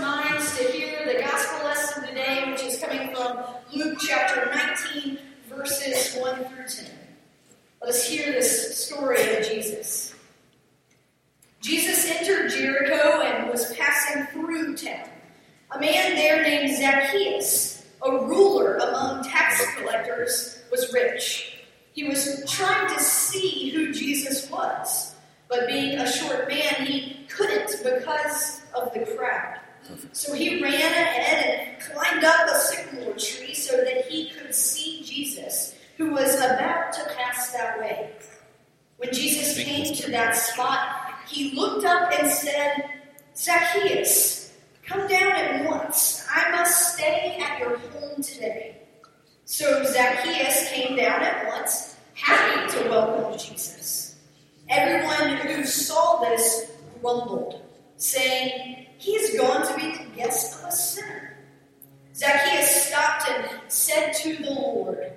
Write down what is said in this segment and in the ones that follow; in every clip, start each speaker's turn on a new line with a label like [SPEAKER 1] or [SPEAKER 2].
[SPEAKER 1] minds to hear the gospel lesson today, which is coming from Luke chapter 19, verses 1 through 10. Let us hear this story of Jesus. Jesus entered Jericho and was passing through town. A man there named Zacchaeus, a ruler among tax collectors, was rich. He was trying to see who Jesus was, but being a short man, he couldn't because of the crowd. So he ran ahead and climbed up a sycamore tree so that he could see Jesus, who was about to pass that way. When Jesus came to that spot, he looked up and said, Zacchaeus, come down at once. I must stay at your home today. So Zacchaeus came down at once, happy to welcome Jesus. Everyone who saw this grumbled, saying, He is gone to be the guest of a sinner. Zacchaeus stopped and said to the Lord,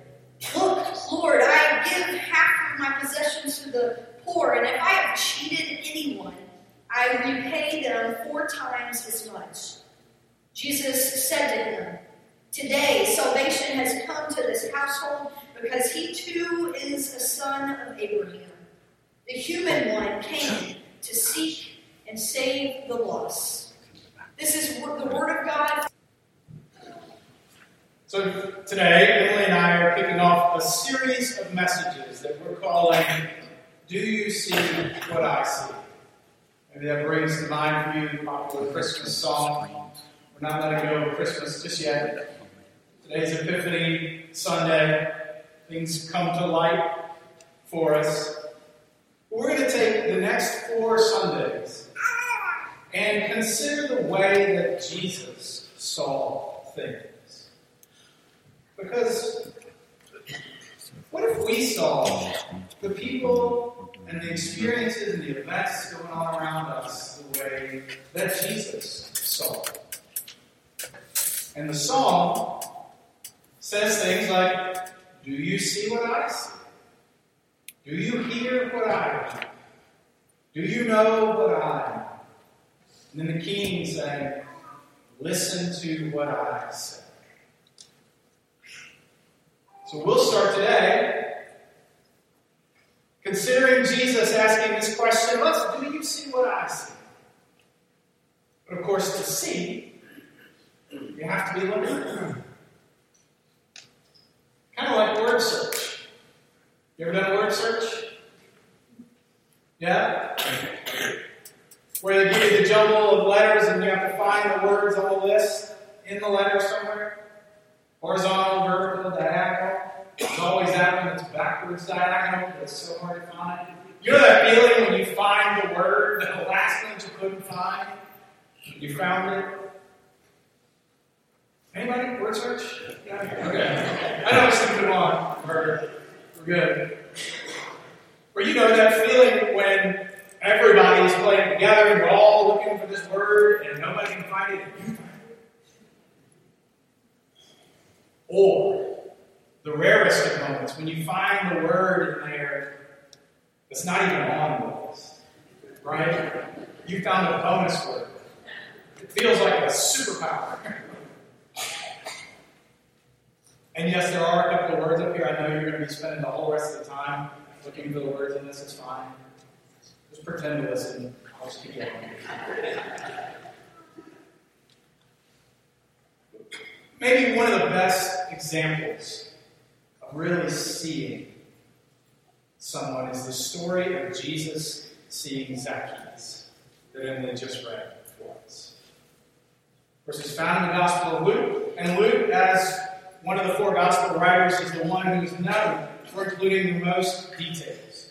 [SPEAKER 1] Look, Lord, I give half of my possessions to the poor, and if I have cheated anyone, I repay them four times as much. Jesus said to him, Today, salvation has come to this household because he too is a son of Abraham. The human one came to seek and save the lost. This is the word of God.
[SPEAKER 2] So today, Emily and I are kicking off a series of messages that we're calling Do You See What I See? Maybe that brings to mind for you the popular Christmas song. We're not letting go of Christmas just yet. Today's Epiphany Sunday. Things come to light for us. We're going to take the next four Sundays and consider the way that Jesus saw things. Because what if we saw the people and the experiences and the events going on around us the way that Jesus saw? And the song says things like, Do you see what I see? Do you hear what I hear? Do you know what I know? And then the king saying, Listen to what I say. So we'll start today considering Jesus asking this question Let's, do you see what I see? But of course, to see, you have to be looking. Kind of like word search. You ever done word search? Yeah? Where they give you the jumble of letters and you have to find the words on the list in the letter somewhere. Horizontal, vertical, diagonal. It's always that one that's backwards diagonal that's so hard to find. You know that feeling when you find the word, that the last one you couldn't find? You found it? Anybody? Word search? Yeah. Okay. I know it's something on. We're, we're good. Or you know that feeling when everybody is playing together and we're all looking for this word and nobody can find it and you find it? Or the rarest of moments when you find the word in there that's not even on the list. Right? You found a bonus word. It feels like a superpower. And yes, there are a couple of words up here. I know you're going to be spending the whole rest of the time looking for the words in this. It's fine. Just pretend to listen. I'll just keep going. Maybe one of the best examples of really seeing someone is the story of Jesus seeing Zacchaeus that Emily just read for us. Of course, it's found in the Gospel of Luke, and Luke, as one of the four gospel writers is the one who's known for including the most details.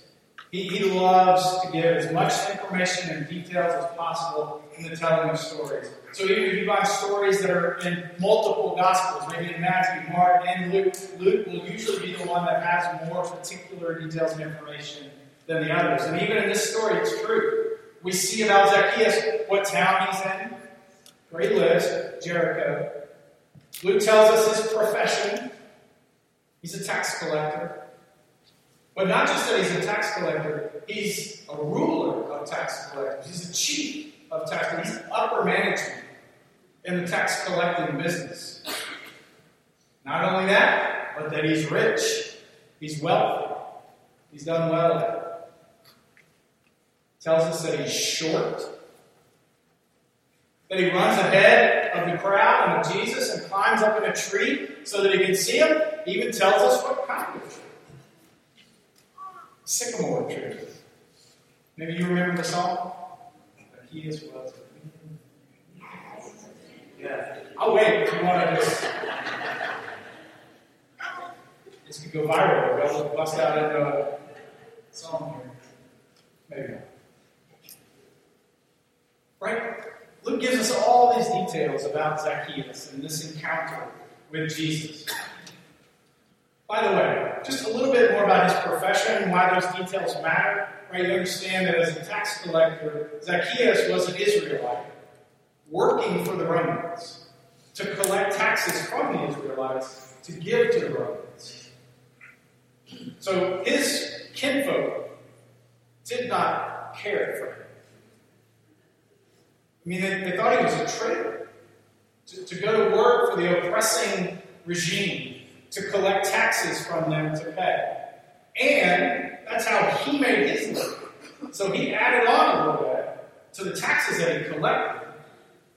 [SPEAKER 2] He, he loves to give as much information and details as possible in the telling of stories. So even if you find stories that are in multiple gospels, maybe in Matthew, Mark, and Luke, Luke will usually be the one that has more particular details and information than the others. And even in this story, it's true. We see about Zacchaeus what town he's in, where he lives, Jericho. Luke tells us his profession. He's a tax collector. But not just that he's a tax collector, he's a ruler of tax collectors. He's a chief of tax collectors. He's upper management in the tax collecting business. Not only that, but that he's rich, he's wealthy, he's done well at it. Tells us that he's short, that he runs ahead of the crowd and of Jesus and climbs up in a tree so that he can see him. He even tells us what kind of tree. Sycamore tree. Maybe you remember the song? He is was. Yeah. I'll wait if you want to just. This could go viral. We'll bust out into a uh, song here. Maybe not. Right? Luke gives us all these details about Zacchaeus and this encounter with Jesus. By the way, just a little bit more about his profession and why those details matter. Right? You understand that as a tax collector, Zacchaeus was an Israelite working for the Romans to collect taxes from the Israelites to give to the Romans. So his kinfolk did not care for him. I mean, they, they thought he was a traitor to, to go to work for the oppressing regime, to collect taxes from them to pay. And that's how he made his living. So he added on a little bit to the taxes that he collected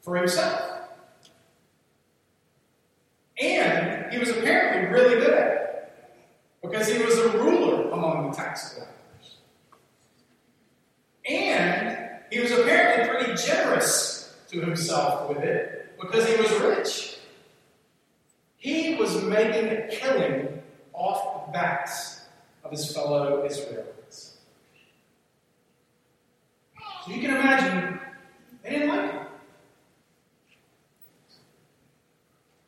[SPEAKER 2] for himself. And he was apparently really good at it because he was a ruler among the tax collectors. And he was apparently pretty generous to himself with it because he was rich. He was making a killing off the backs of his fellow Israelites. So you can imagine they didn't like him.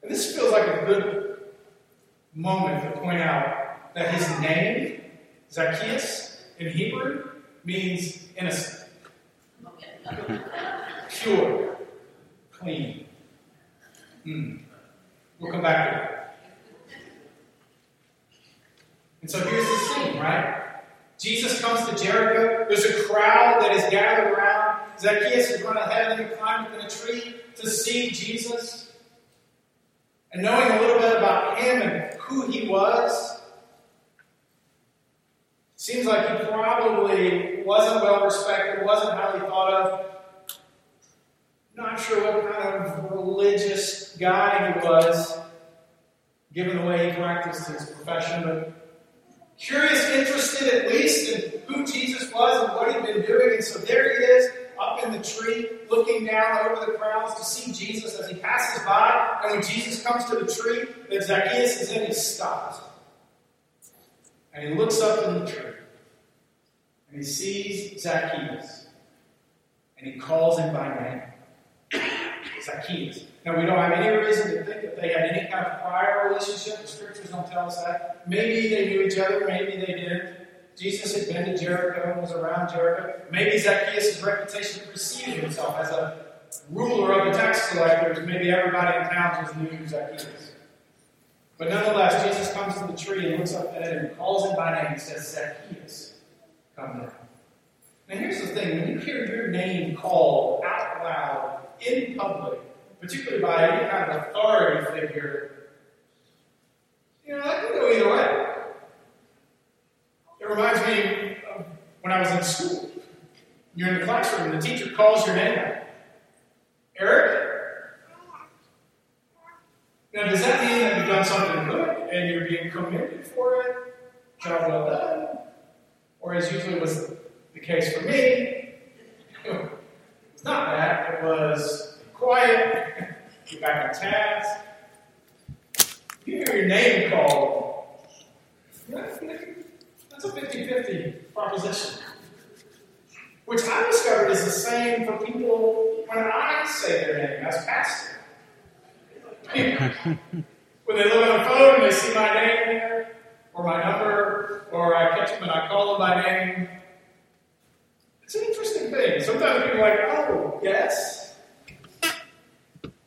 [SPEAKER 2] And this feels like a good moment to point out that his name, Zacchaeus, in Hebrew, means innocent, pure, clean. Mm. We'll come back to that. And so here's the scene, right? Jesus comes to Jericho. There's a crowd that is gathered around. Zacchaeus has run ahead him, climbed up in a tree to see Jesus. And knowing a little bit about him and who he was, seems like he probably wasn't well respected, wasn't highly thought of. Not sure what kind of religious guy he was, given the way he practiced his profession, but curious, interested at least in who Jesus was and what he'd been doing. And so there he is, up in the tree, looking down over the crowds to see Jesus as he passes by. And when Jesus comes to the tree that Zacchaeus is in, he stops. And he looks up in the tree. And he sees Zacchaeus. And he calls him by name. Zacchaeus. Now, we don't have any reason to think that they had any kind of prior relationship. The scriptures don't tell us that. Maybe they knew each other, maybe they didn't. Jesus had been to Jericho and was around Jericho. Maybe Zacchaeus' reputation preceded himself as a ruler of the tax collectors. Maybe everybody in town just knew Zacchaeus. But nonetheless, Jesus comes to the tree and looks up at it and calls him by name and says, Zacchaeus, come down. Now, here's the thing when you hear your name called out loud in public, particularly by any kind of authority figure, you know, that can go either way. It reminds me of when I was in school. You're in the classroom, and the teacher calls your name. Eric? Now, does that mean that you've done something good and you're being commended for it? Job well done? Or, as usually was the case for me, it's not that. It was quiet, get back on task. You hear your name called. That's a 50 50 proposition. Which I discovered is the same for people when I say their name as pastor. when they look on the phone and they see my name there, or my number, or I catch them and I call them by name, it's an interesting thing. Sometimes people are like, oh, yes.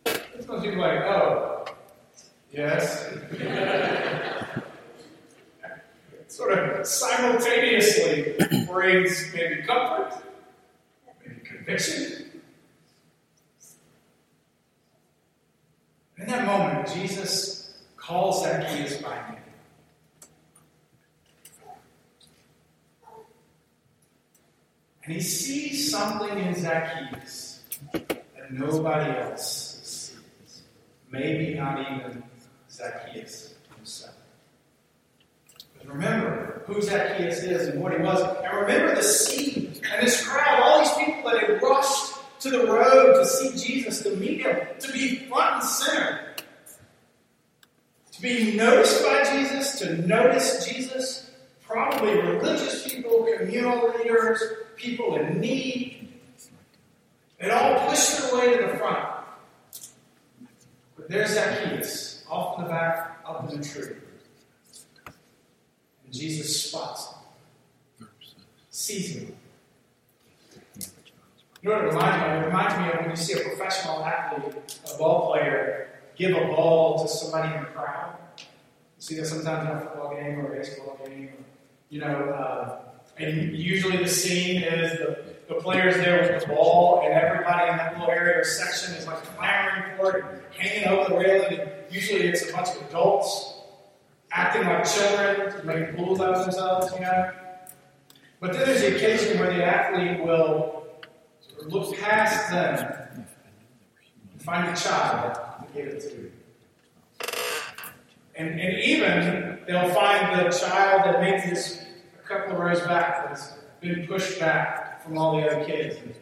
[SPEAKER 2] Sometimes people are like, oh, yes. sort of simultaneously brings maybe comfort, maybe conviction. In that moment, Jesus calls Zacchaeus by name. And he sees something in Zacchaeus that nobody else sees. Maybe not even Zacchaeus himself. But remember who Zacchaeus is and what he was. And remember the scene and this crowd, all these people that had rushed to the road to see Jesus, to meet him, to be front and center. To be noticed by Jesus, to notice Jesus, probably religious people, communal leaders, people in need. They all pushed their way to the front. But there's Zacchaeus, off in the back, up in the tree. And Jesus spots him, sees him. You know what it reminds me of? It reminds me of when you see a professional athlete, a ball player, give a ball to somebody in the crowd. You see that sometimes in a football game or a baseball game. Or, you know, uh, and usually the scene is the, the players there with the ball, and everybody in that little area or section is like clamoring for it, and hanging over the railing. And usually it's a bunch of adults acting like children, making fools out of themselves, you know. But then there's the occasion where the athlete will look past them and find a child to give it to. And, and even they'll find the child that this a couple of rows back that's been pushed back from all the other kids and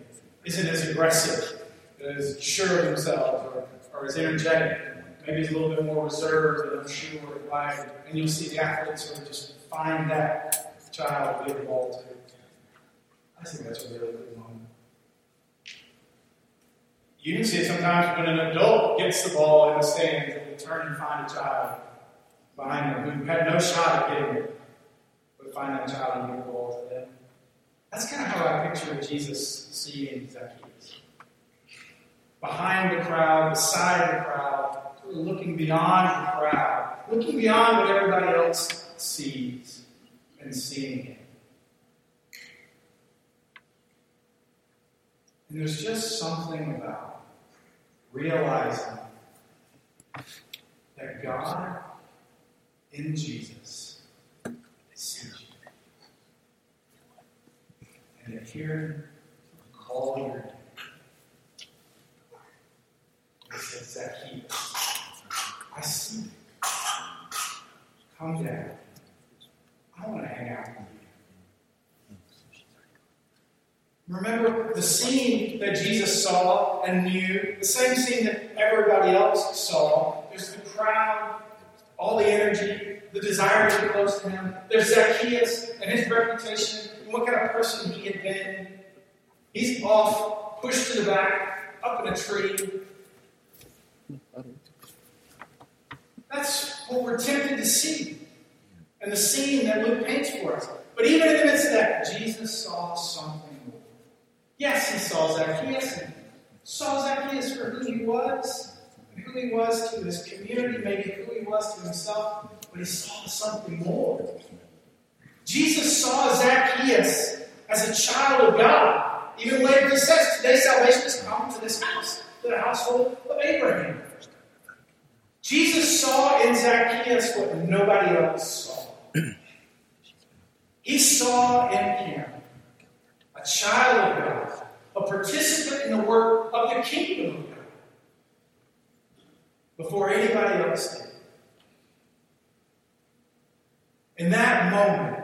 [SPEAKER 2] isn't as aggressive, as sure of themselves, or, or as energetic. Maybe is a little bit more reserved and unsure of life. And you'll see the athletes sort of just find that child to give the ball to. I think that's a really good moment. You can see it sometimes when an adult gets the ball in the stands and they turn and find a child behind them who had no shot at getting it, but find that child and give the ball to them. That's kind of how I picture Jesus seeing Zacchaeus. Behind the crowd, beside the crowd, looking beyond the crowd, looking beyond what everybody else sees and seeing him. And there's just something about realizing that God in Jesus you. And hearing the call your name. He says, Zacchaeus, I see you. Come down. I want to hang out with you. Remember the scene that Jesus saw and knew, the same scene that everybody else saw. There's the crowd, all the energy, the desire to be close to him. There's Zacchaeus and his reputation, and what kind of person he had been. He's off, pushed to the back, up in a tree. That's what we're tempted to see. And the scene that Luke paints for us. But even in the midst of that, Jesus saw something more. Yes, he saw Zacchaeus and saw Zacchaeus for who he was, who he was to his community, maybe who he was to himself, but he saw something more. Jesus saw Zacchaeus as a child of God. Even later he says, Today salvation has come to this house, to the household of Abraham. Jesus saw in Zacchaeus what nobody else saw. He saw in him a child of God, a participant in the work of the kingdom before anybody else did. In that moment,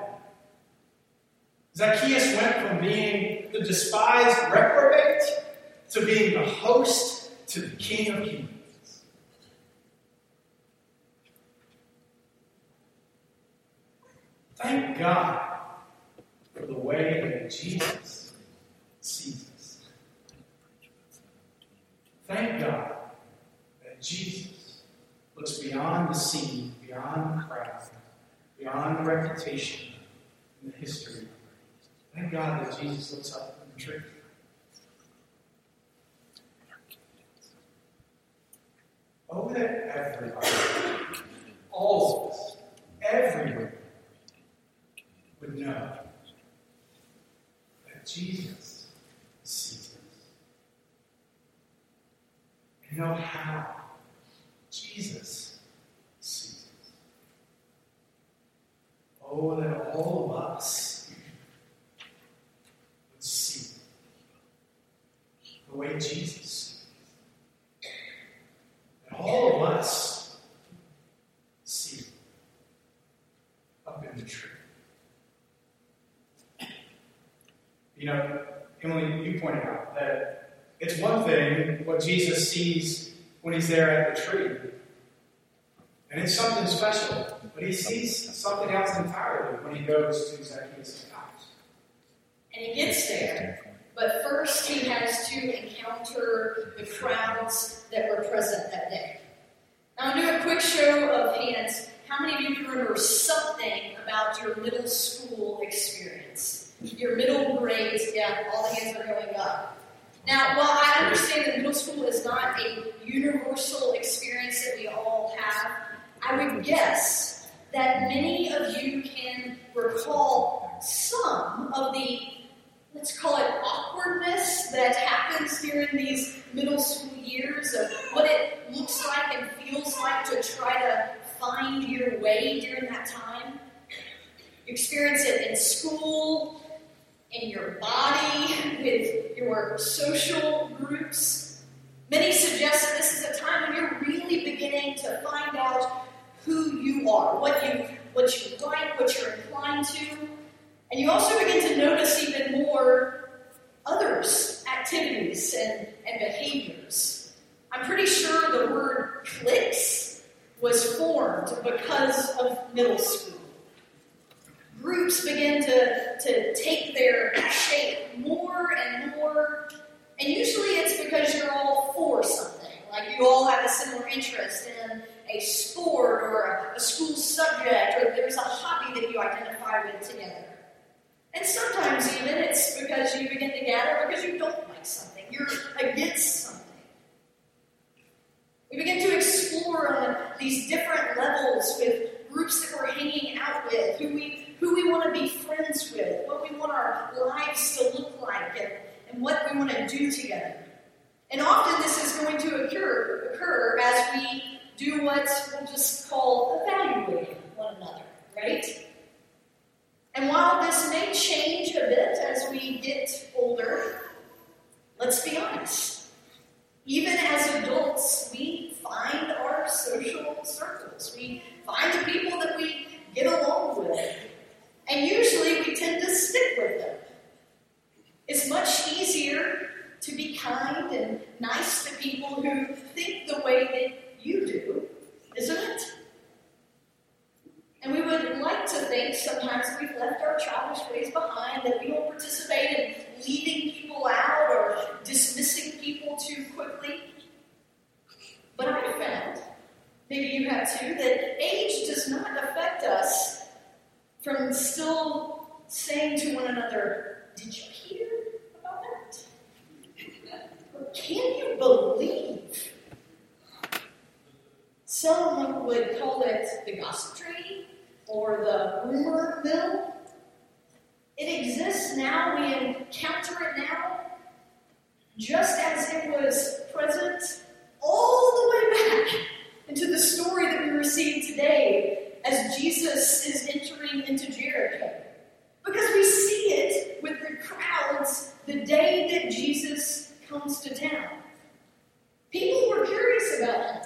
[SPEAKER 2] Zacchaeus went from being the despised reprobate to being the host to the King of Kings. Thank God for the way that Jesus sees us. Thank God Jesus looks beyond the scene, beyond the crowd, beyond the reputation and the history. Thank God that Jesus looks up in the tree. Oh, that everybody, all of us, everyone, would know that Jesus sees us. And know how Jesus sees it. Oh, that all of us would see the way Jesus. That all of us see up in the tree. You know, Emily, you pointed out that it's one thing what Jesus sees when he's there at the tree. And it's something special. But he sees something else entirely when he goes to Zacchaeus' house.
[SPEAKER 1] And he gets there, but first he has to encounter the crowds that were present that day. Now, I'll do a quick show of hands. How many of you remember something about your middle school experience? Your middle grades, yeah, all the hands are going up. Now, while I understand that middle school is not a universal experience that we all have, I would guess that many of you can recall some of the, let's call it awkwardness that happens during these middle school years of what it looks like and feels like to try to find your way during that time. You experience it in school, in your body, with your social groups. Many suggest that this is a time when you're really beginning to find out who you are, what you what you like, what you're inclined to. And you also begin to notice even more others' activities and, and behaviors. I'm pretty sure the word cliques was formed because of middle school groups begin to, to take their shape more and more. And usually it's because you're all for something. Like you all have a similar interest in a sport or a, school subject, or there's a hobby that you identify with together. And sometimes even it's because you begin to gather because you don't like something, you're against something. We begin to explore on these different levels with groups that we're hanging out with, who we who we want to be friends with, what we want our lives to look like, and, and what we want to do together. And often this is going to occur, occur as we do what we'll just call evaluating one another, right? And while this may change a bit as we get older, let's be honest. Even as adults, we find our social circles. We find the people that we get along with. And usually we tend to stick with them. It's much easier to be kind and nice to people who think the way that you do, isn't it? And we would like to think sometimes we've left our childish ways behind, that we don't participate in leaving people out or dismissing people too quickly. But I found, maybe you have too, that age does not affect us from still saying to one another, Did you hear about that? can you believe? Some would call it the gossip tree or the rumor mill. It exists now, we encounter it now, just as it was present all the way back into the story that we receive today as Jesus is entering into Jericho. Because we see it with the crowds the day that Jesus comes to town. People were curious about him.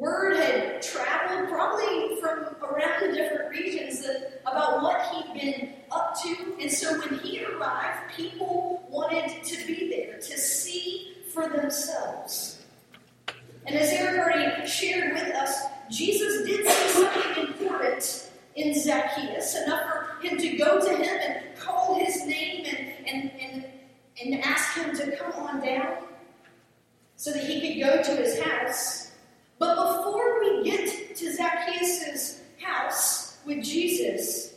[SPEAKER 1] Word had traveled probably from around the different regions about what he'd been up to. And so when he arrived, people wanted to be there to see for themselves. And as Eric already shared with us, Jesus did say something important in Zacchaeus, enough for him to go to him and call his name and, and, and, and ask him to come on down so that he could go to his house. But before we get to Zacchaeus' house with Jesus,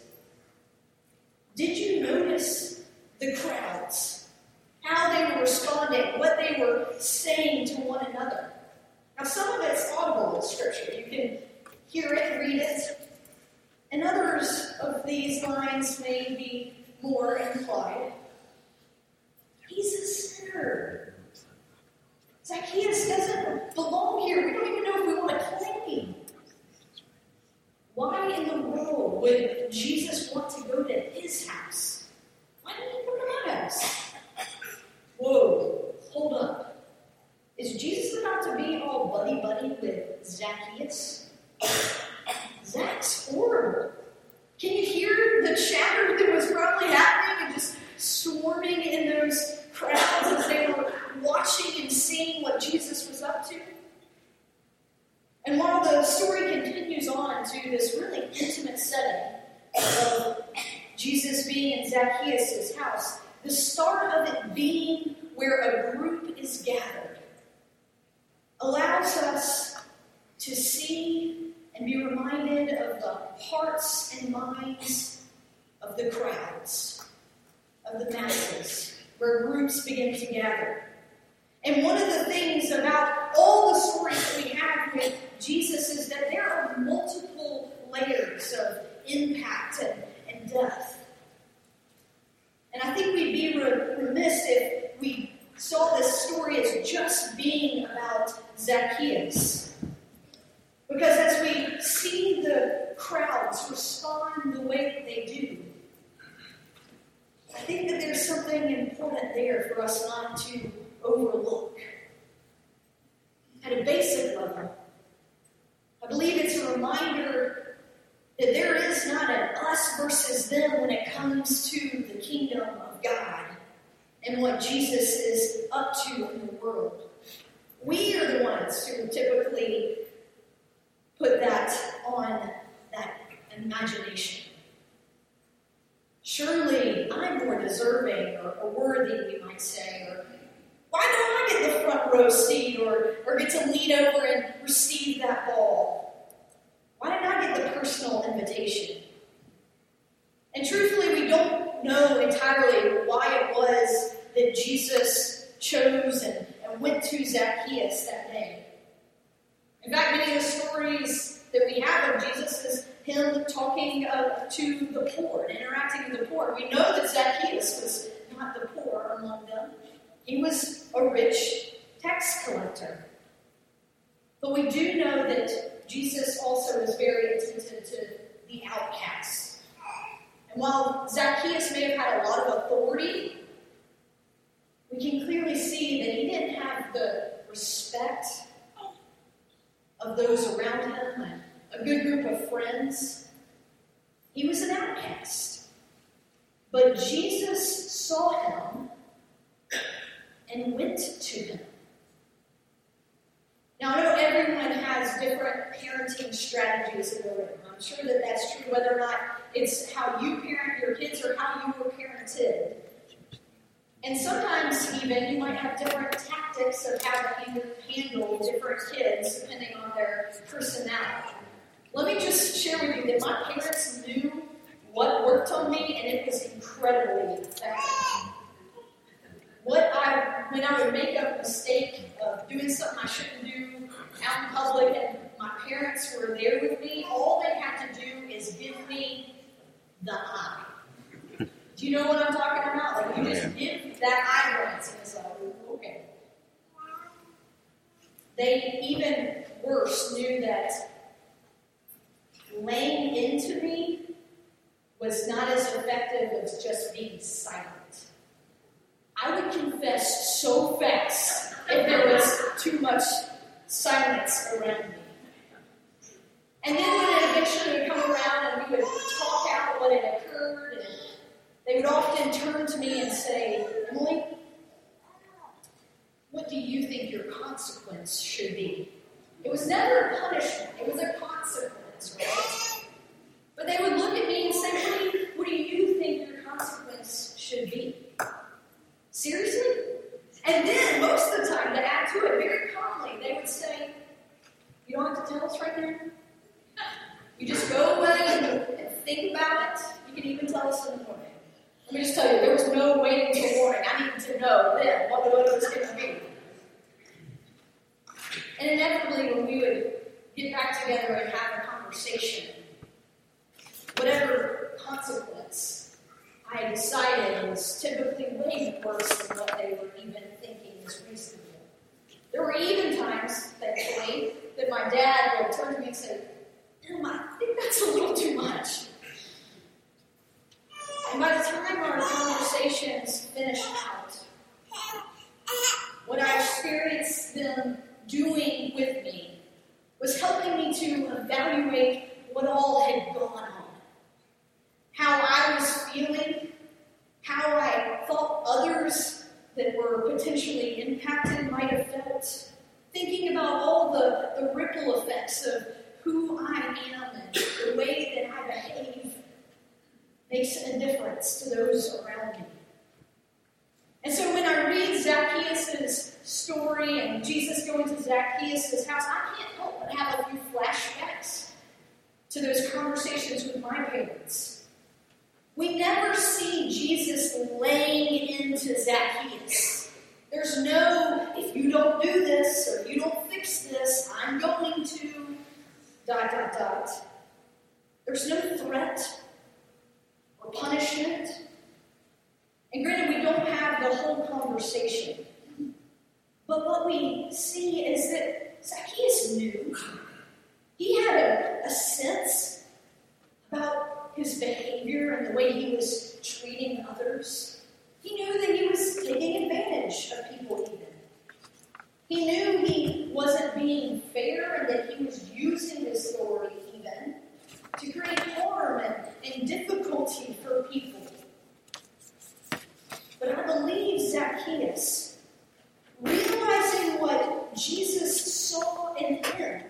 [SPEAKER 1] did you notice the crowds? How they were responding, what they were saying to one another? Now, some of it's audible in Scripture. You can hear it, read it. And others of these lines may be more implied. He's a sinner. Zacchaeus doesn't belong here. We don't even know would Jesus want to go to his house? Why didn't he go to my house? Whoa, hold up. Is Jesus about to be all buddy buddy with Zacchaeus? That's horrible. Can you hear the chatter that was probably happening and just swarming in those crowds as they were watching and seeing what Jesus was up to? And while the story continues on to this really intimate setting of Jesus being in Zacchaeus' house, the start of it being where a group is gathered allows us to see and be reminded of the hearts and minds of the crowds, of the masses, where groups begin to gather. And one of the things about all the stories that we have with Jesus is that there are multiple layers of impact and, and death. And I think we'd be remiss if we saw this story as just being about Zacchaeus. Because as we see the crowds respond the way that they do, I think that there's something important there for us not to overlook. At a basic level, I believe it's a reminder that there is not an us versus them when it comes to the kingdom of God and what Jesus is up to in the world. We are the ones who typically put that on that imagination. Surely I'm more deserving or, or worthy, we might say, or why don't I get the front row seat or, or get to lean over and receive that ball? Why did I get the personal invitation? And truthfully, we don't know entirely why it was that Jesus chose and, and went to Zacchaeus that day. In fact, many of the stories that we have of Jesus is him talking uh, to the poor and interacting with the poor. We know that Zacchaeus was not the poor among them. He was a rich tax collector. But we do know that Jesus also is very attentive to the outcasts. And while Zacchaeus may have had a lot of authority, we can clearly see that he didn't have the respect of those around him, a good group of friends. He was an outcast. But Jesus saw him and went to him. Now, I know everyone has different parenting strategies in the room. I'm sure that that's true, whether or not it's how you parent your kids or how you were parented. And sometimes, even, you might have different tactics of how you handle different kids depending on their personality. Let me just share with you that my parents knew what worked on me, and it was incredibly effective what I, when I would make a mistake of doing something I shouldn't do out in public and my parents were there with me, all they had to do is give me the eye. Do you know what I'm talking about? Like, you just give that eye glance and it's like, okay. They, even worse, knew that laying into me was not as effective as just being silent. I would confess so fast if there was too much silence around me. And then when it eventually would come around and we would talk out what had occurred, and they would often turn to me and say, Emily, what do you think your consequence should be? It was never a punishment, it was a consequence, right? But they would look at me and say, what do you think your consequence should be? Seriously? And then, most of the time, to add to it, very calmly, they would say, You don't have to tell us right now. You just go away and think about it. You can even tell us in the morning. Let me just tell you, there was no waiting till morning. I needed to know then what, what it was going to be. And inevitably, when we would get back together and have a conversation, whatever consequence I decided was typically way worse than what they were even thinking was reasonable. There were even times, thankfully, that my dad would turn to me and say, Emma, I think that's a little too much. evaluate what all had gone on, how I was feeling, how I thought others that were potentially impacted might have felt, thinking about all the, the ripple effects of who I am and the way that I behave makes a difference to those around me. And so when I read Zacchaeus' story and Jesus going to Zacchaeus' house, I can't help but have a few flashbacks to those conversations with my parents. We never see Jesus laying into Zacchaeus. There's no, if you don't do this or you don't fix this, I'm going to dot dot dot. There's no threat or punishment. And granted, we don't have the whole conversation. But what we see is that Zacchaeus knew. He had a, a sense about his the way he was treating others. He knew that he was taking advantage of people, even. He knew he wasn't being fair and that he was using his authority, even, to create harm and, and difficulty for people. But I believe Zacchaeus, realizing what Jesus saw in him,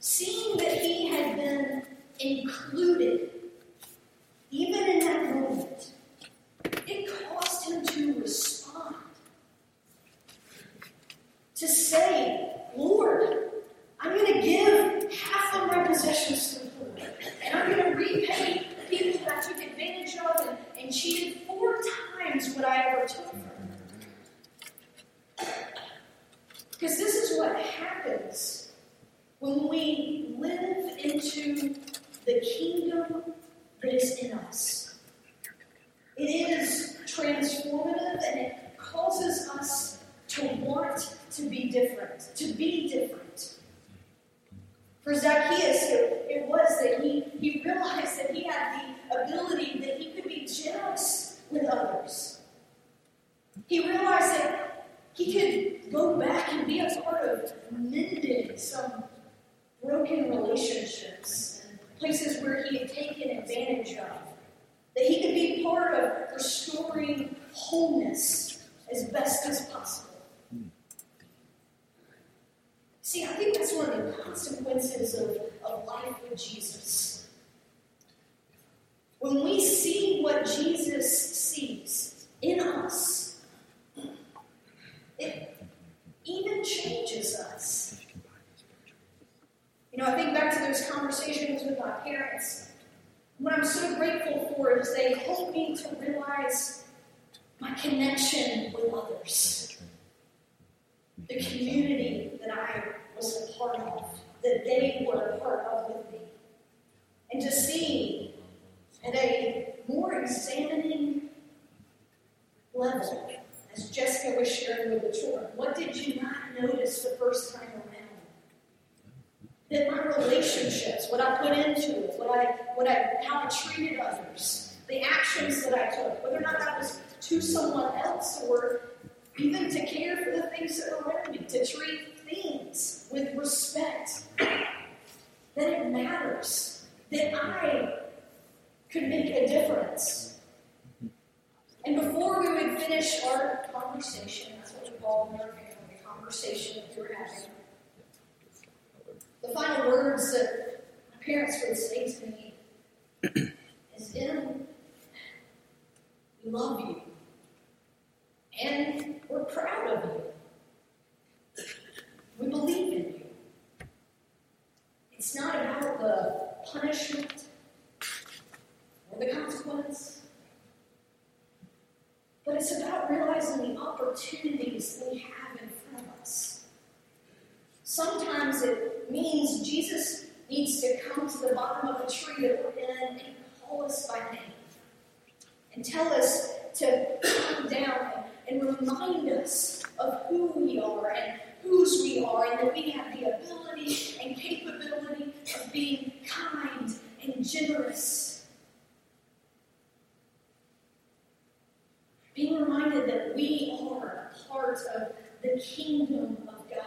[SPEAKER 1] seeing that he had been included, even in that moment, it caused him to respond. To say, Lord, I'm going to give half of my possessions to the poor, and I'm going to repay people that I took advantage of and, and cheated four times what I ever took. Because this is what happens when we live into the kingdom that is in us. It is transformative and it causes us to want to be different, to be different. For Zacchaeus, it, it was that he, he realized that he had the ability that he could be generous with others. He realized that he could go back and be a part of mending some broken relationships places where he had taken advantage of. That he could be part of restoring wholeness as best as possible. See, I think that's one of the consequences of, of life with Jesus. When we see what Jesus sees in us, it even changes us. You know, I think back to those conversations with my parents. What I'm so grateful for is they helped me to realize my connection with others, the community that I was a part of, that they were a part of with me. And to see at a more examining level, as Jessica was sharing with the children, what did you not notice the first time around? That my relationships, what I put into it, what I, what I, how I treated others, the actions that I took, whether or not that was to someone else or even to care for the things that are around me, to treat things with respect, that it matters, that I could make a difference. And before we would finish our conversation, that's what we call family conversation that we are having, the final words that my parents would say to me is, Em, we love you. And we're proud of you. We believe in you. It's not about the punishment or the consequence, but it's about realizing the opportunities we have in front of us. Sometimes it means Jesus needs to come to the bottom of a tree that we're in and call us by name and tell us to come down and, and remind us of who we are and whose we are, and that we have the ability and capability of being kind and generous. Being reminded that we are part of the kingdom of God.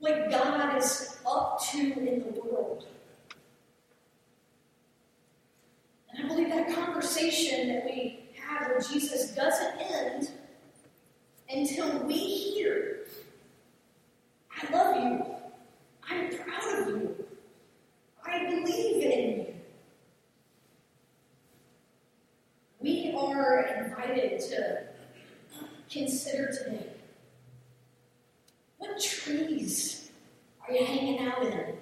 [SPEAKER 1] what God is up to in the world. And I believe that conversation that we have with Jesus doesn't end until we hear, I love you. I'm proud of you. I believe in you. We are invited to consider today what trees are you hanging out in?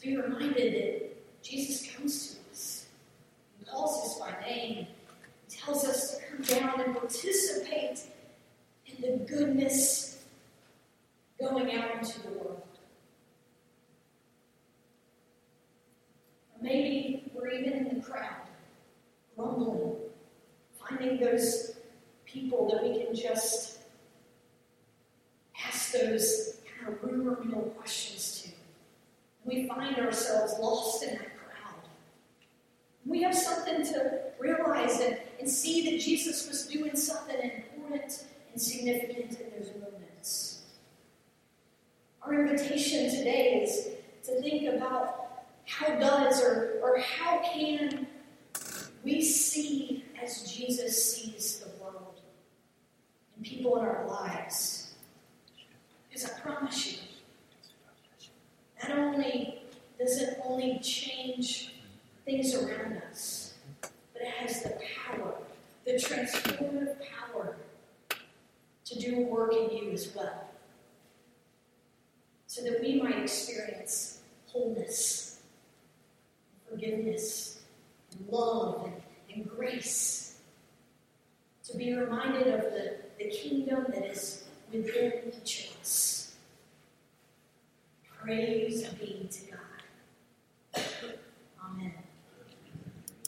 [SPEAKER 1] To be reminded that Jesus comes to us and calls us by name, and tells us to come down and participate in the goodness going out into the world. Maybe we're even in the crowd, grumbling, finding those people that we can just ask those kind of rumor mill questions to. We find ourselves lost in that crowd. Something to realize and, and see that Jesus was doing something important and significant in those moments. Our invitation today is to think about how does or, or how can we see as Jesus sees the world and people in our lives. Because I promise you, not only does it only change things around us, but it has the power, the transformative power to do work in you as well. So that we might experience wholeness, forgiveness, and love, and, and grace. To be reminded of the, the kingdom that is within each of us. Praise be to God. Amen.